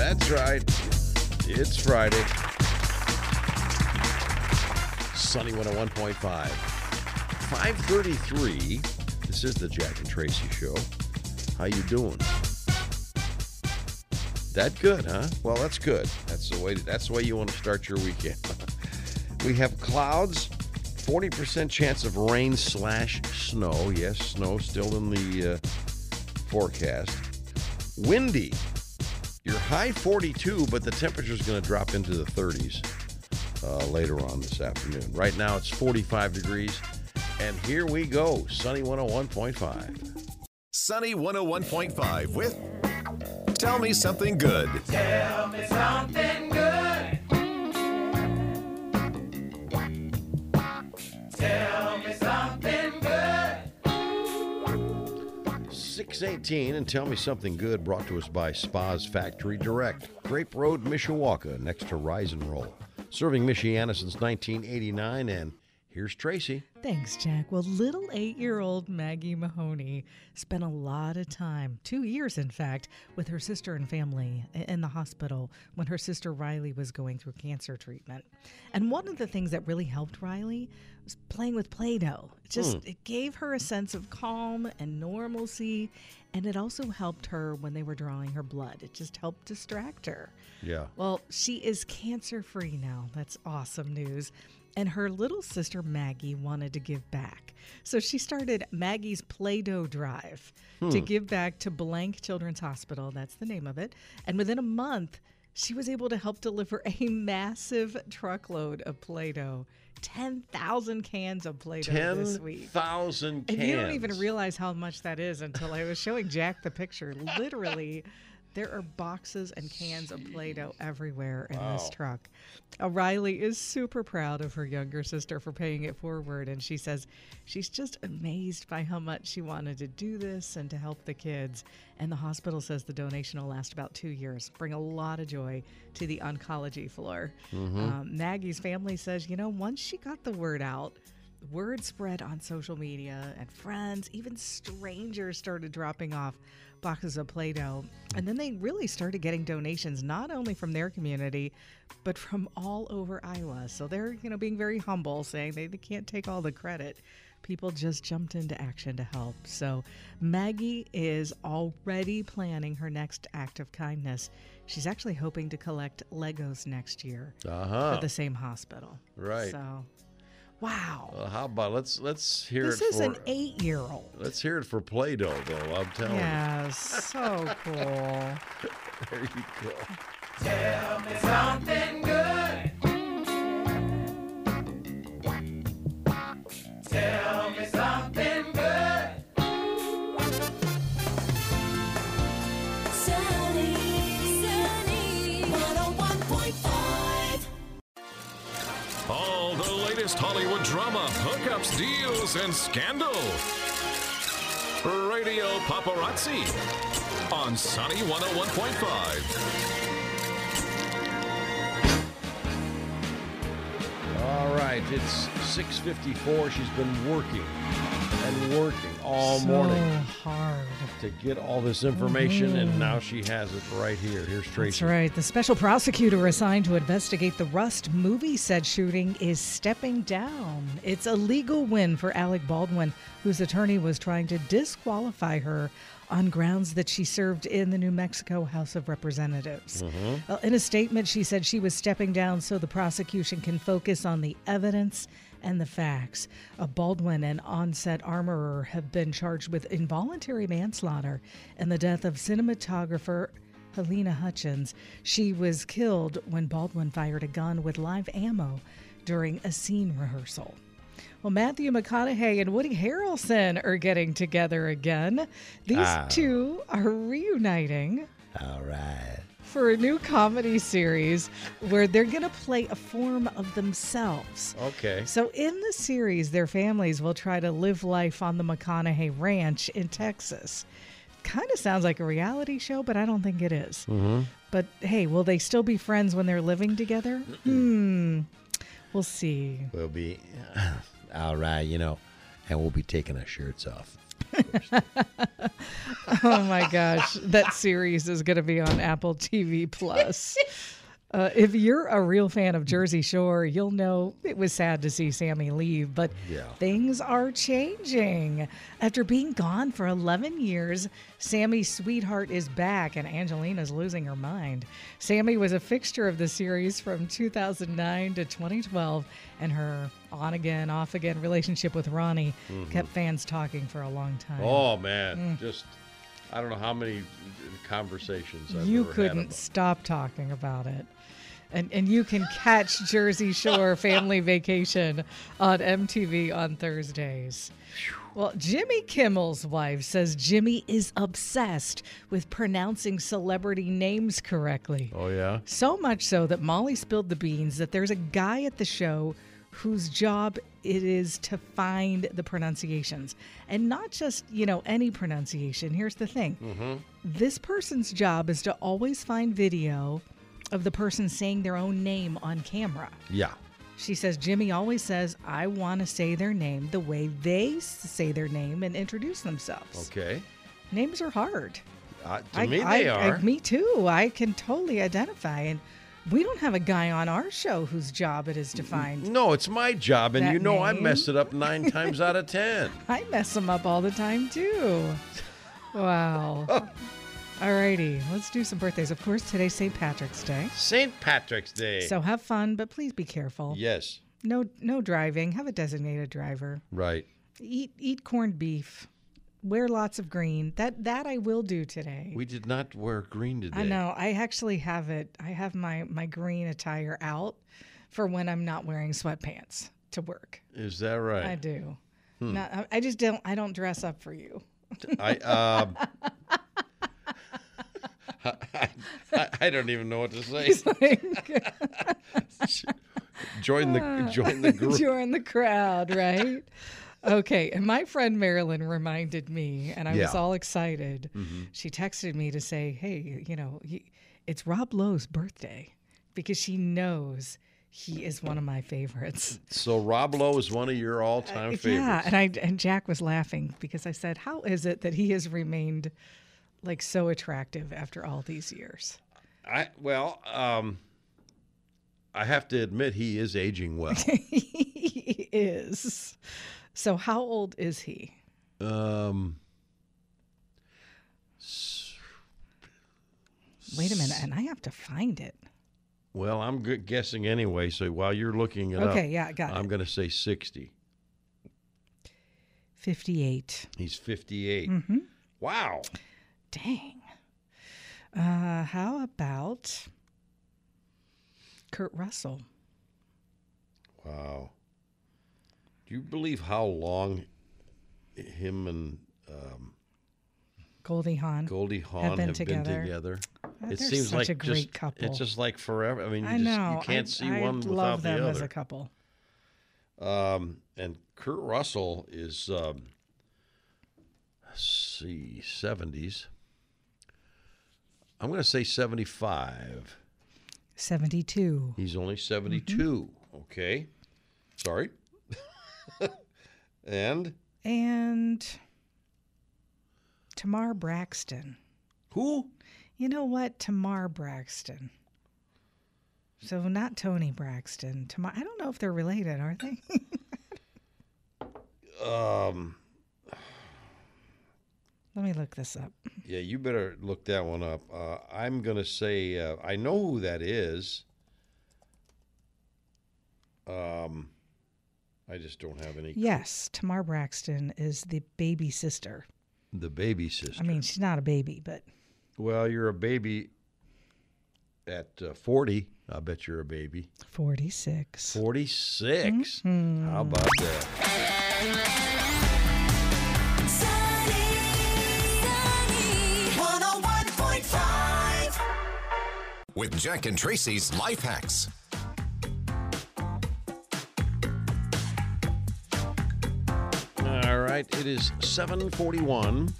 That's right. It's Friday. Sunny 101.5. 533. This is the Jack and Traci show. How you doing? That good, huh? Well, that's good. That's the way that's the way you want to start your weekend. we have clouds, 40% chance of rain slash snow. Yes, snow still in the uh, forecast. Windy. Your high 42, but the temperature is going to drop into the 30s uh, later on this afternoon. Right now it's 45 degrees. And here we go. Sunny 101.5. Sunny 101.5 with Tell Me Something Good. Tell me something 618 and tell me something good brought to us by Spas Factory Direct. Grape Road, Mishawaka, next to Rise and Roll. Serving Michiana since 1989 and here's Traci. Thanks, Jack. Well, little eight year old Maggie Mahoney spent a lot of time, two years in fact, with her sister and family in the hospital when her sister Riley was going through cancer treatment. And one of the things that really helped Riley was playing with Play Doh. It just hmm. it gave her a sense of calm and normalcy. And it also helped her when they were drawing her blood. It just helped distract her. Yeah. Well, she is cancer free now. That's awesome news. And her little sister Maggie wanted to give back. So she started Maggie's Play Doh Drive to hmm. give back to Blank Children's Hospital. That's the name of it. And within a month, she was able to help deliver a massive truckload of Play Doh 10,000 cans of Play Doh this week. 10,000 cans. And you don't even realize how much that is until I was showing Jack the picture. Literally, there are boxes and cans of Play Doh everywhere in this truck. Riley is super proud of her younger sister for paying it forward. And she says she's just amazed by how much she wanted to do this and to help the kids. And the hospital says the donation will last about two years, bring a lot of joy to the oncology floor. Um, Maggie's family says, you know, once she got the word out, word spread on social media and friends, even strangers started dropping off boxes of Play Doh. And then they really started getting donations, not only from their community, but from all over Iowa. So they're, you know, being very humble, saying they, they can't take all the credit. People just jumped into action to help. So Maggie is already planning her next act of kindness. She's actually hoping to collect Legos next year Uh-huh. for the same hospital. Right. So, wow. Well, how about let's let's hear it. This is for an eight year old. Let's hear it for Play-Doh though. I'm telling Yeah, so cool. There you go. Tell me something Hollywood drama, hookups, deals, and scandal. Radio Paparazzi on Sunny 101.5. All right, it's 6:54. She's been working and working all so morning hard. to get all this information, and mm-hmm. now she has it right here. Here's Traci. That's right. The special prosecutor assigned to investigate the Rust movie set shooting is stepping down. It's a legal win for Alec Baldwin, whose attorney was trying to disqualify her on grounds that she served in the New Mexico House of Representatives. Mm-hmm. Well, in a statement, she said she was stepping down so the prosecution can focus on the evidence and the facts. A Baldwin and onset armorer have been charged with involuntary manslaughter and the death of cinematographer Halyna Hutchins. She was killed when Baldwin fired a gun with live ammo during a scene rehearsal. Well, Matthew McConaughey and Woody Harrelson are getting together again. These Ah. two are reuniting All right. For a new comedy series where they're going to play a form of themselves. Okay. So, in the series, their families will try to live life on the McConaughey Ranch in Texas. Kind of sounds like a reality show, but I don't think it is. But hey, will they still be friends when they're living together? Hmm. We'll see. We'll be all right. You know, and we'll be taking our shirts off. Oh my gosh, that series is going to be on Apple TV Plus. Uh, if you're a real fan of Jersey Shore, you'll know it was sad to see Sammi leave, but Yeah. things are changing. After being gone for 11 years, Sammi's sweetheart is back and Angelina's losing her mind. Sammy was a fixture of the series from 2009 to 2012, and her on again, off again relationship with Ronnie kept fans talking for a long time. Oh man, just I don't know how many conversations I've you couldn't stop talking about it. And, and you can catch Jersey Shore Family Vacation on MTV on Thursdays. Well, Jimmy Kimmel's wife says Jimmy is obsessed with pronouncing celebrity names correctly. Oh yeah. So much so that Molly spilled the beans that there's a guy at the show whose job it is to find the pronunciations. And not just, you know, any pronunciation. Here's the thing mm-hmm. this person's job is to always find video of the person saying their own name on camera. Yeah. She says Jimmy always says, I want to say their name the way they say their name and introduce themselves. Okay. Names are hard. Uh, to I, me, I- they I- are. me too. I can totally identify. And we don't have a guy on our show whose job it is to find. no, it's my job, and you know I mess it up nine times out of ten. I mess them up all the time too. Wow. Alrighty, let's do some birthdays. Of course, today's St. Patrick's Day. St. Patrick's Day. So have fun, but please be careful. yes. No, no driving. Have a designated driver. Right. Eat, eat corned beef. Wear lots of green. That that I will do today. We did not wear green today. I know. I actually have it. I have my my green attire out for when I'm not wearing sweatpants to work. Is that right? I do. Hmm. Not, I- I just don't. I don't dress up for you. I um. I, I, I don't even know what to say. join the join the group. Join the crowd, right? Okay, and my friend Marilyn reminded me, and I was Yeah. Mm-hmm. all excited. She texted me to say, "Hey, you know, he, it's Rob Lowe's birthday," because she knows he is one of my favorites. So Rob Lowe is one of your all-time favorites. Uh, Yeah, and I and Jack was laughing because I said, "How is it that he has remained like so attractive after all these years?" I well, um, I have to admit he is aging well. he is. So, how old is he? um, Wait a minute, and I have to find it. well, I'm guessing anyway. So while you're looking it up, Okay, yeah, got I'm going to say 60. 58. He's 58. Mm-hmm. Wow. Dang. Uh, how about Kurt Russell? Wow. Do you believe how long him and um, Goldie Hawn. Goldie Hawn have, been been together. together? Uh, It seems such like a great just, couple. It's just like forever. I mean, you I just know. you can't I, see I one without the love them the as a couple. Um, and Kurt Russell is, um, let's see, 70s. I'm going to say 75. 72. He's only 72. Okay. Sorry. and And Tamar Braxton. who? You know what? Tamar Braxton. So not Toni Braxton. Tamar. I don't know if they're related, are they? Um, Let me look this up. yeah, you better look that one up. Uh, I'm going to say, uh, I know who that is. Um, I just don't have any. Yes, Tamar Braxton is the baby sister. The baby sister. I mean, she's not a baby, but Well, you're a baby at uh, 40. I bet you're a baby. 46. 46. Mm-hmm. How about that? With Jack and Traci's Life Hacks. All right, it is 741.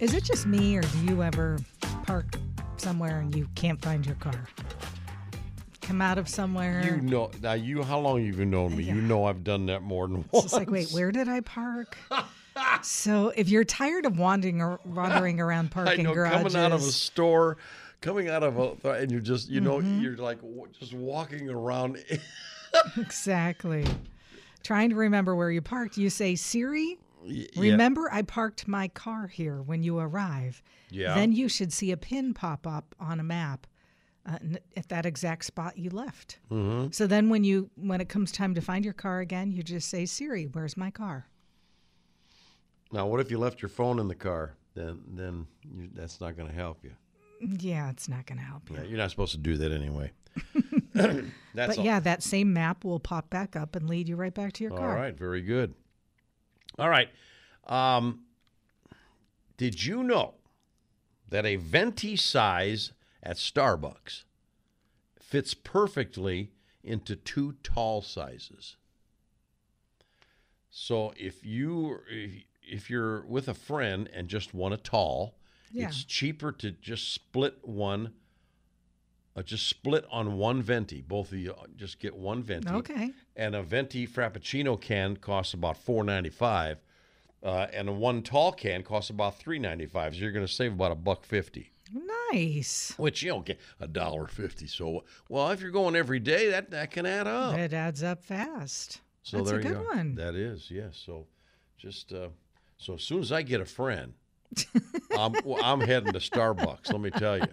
Is it just me, or do you ever park somewhere and you can't find your car? come out of somewhere. You know now. You how long have you known me? You know I've done that more than It's once. just like, wait, where did I park? so if you're tired of wandering or wandering around I parking know garages, coming out of a store, coming out of a, and you're just you know Mm-hmm. you're like just walking around. exactly, trying to remember where you parked, you say, Siri, Yeah. remember I parked my car here when you arrive. Yeah. Then you should see a pin pop up on a map. Uh, n- at that exact spot you left. Mm-hmm. So then, when you when it comes time to find your car again, you just say, "Siri, where's my car?" Now, what if you left your phone in the car? Then then you, that's not going to help you. Yeah, it's not going to help you. Yeah, you're not supposed to do that anyway. that's But all. yeah, that same map will pop back up and lead you right back to your All car. All right, very good. All right. Um, did you know that a venti size at Starbucks fits perfectly into two tall sizes? So if you if, if you're with a friend and just want a tall, Yeah. it's cheaper to just split one. Uh, just split on one venti. Both of you uh, just get one venti Okay. and a venti frappuccino can costs about four ninety five, uh, and a one tall can costs about three ninety five. So you're going to save about a buck fifty, Nice. which you don't get a dollar fifty. So well, if you're going every day, that that can add up. It adds up fast. so That's there a you good go. one. That is yes. So just uh, so as soon as I get a friend, I'm well, I'm heading to Starbucks. Let me tell you.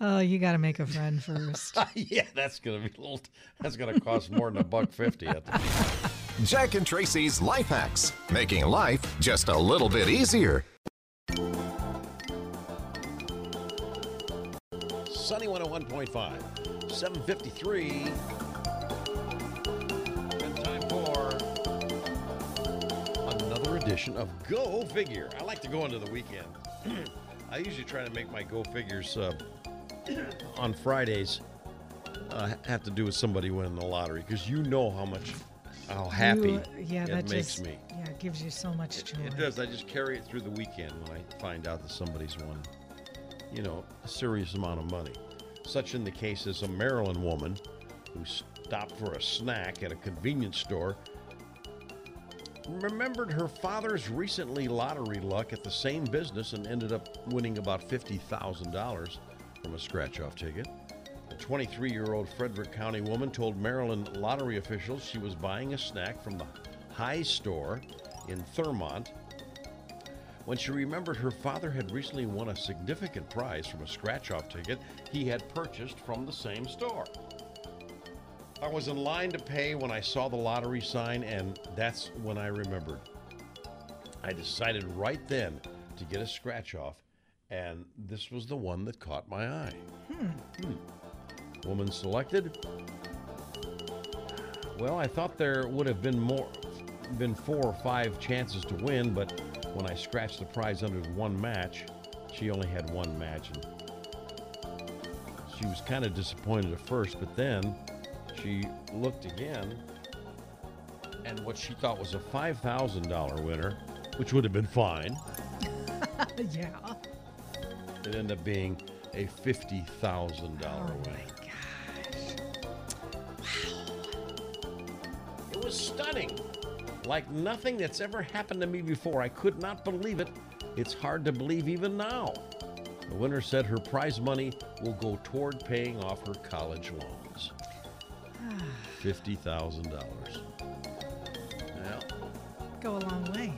Oh, you got to make a friend first. yeah, that's gonna be a little. That's gonna cost more than a buck fifty. At the, Jack and Traci's Life Hacks, making life just a little bit easier. Sunny 101.5, 753. Edition of Go Figure. I like to go into the weekend. I usually try to make my Go Figures uh, on Fridays uh, have to do with somebody winning the lottery because you know how much, how happy You- yeah, it that makes just me. yeah, it gives you so much joy. It does. I just carry it through the weekend when I find out that somebody's won, you know, a serious amount of money. Such in the case as a Maryland woman who stopped for a snack at a convenience store, remembered her father's recently lottery luck at the same business and ended up winning about $50,000 from a scratch off ticket. The 23 year old Frederick County woman told Maryland lottery officials she was buying a snack from the High Store in Thurmont when she remembered her father had recently won a significant prize from a scratch off ticket he had purchased from the same store. I was in line to pay when I saw the lottery sign, and that's when I remembered. I decided right then to get a scratch off, and this was the one that caught my eye. Hmm. Woman selected. Well, I thought there would have been more, been four or five chances to win, but when I scratched the prize under one match, she only had one match, and she was kind of disappointed at first. But then she looked again, and what she thought was a five thousand dollar winner, which would have been fine, yeah. it ended up being a fifty thousand dollar Oh winner. my gosh. Wow. It was stunning. Like nothing that's ever happened to me before. I could not believe it. It's hard to believe even now. The winner said her prize money will go toward paying off her college loans. $50,000. Well, Go a long way.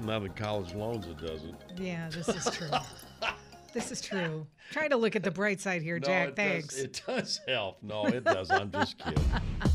not in college loans, it doesn't. Yeah, this is true. this is true. Try to look at the bright side here, No, Jack. it Thanks. Does, it does help. No, it does. I'm just kidding.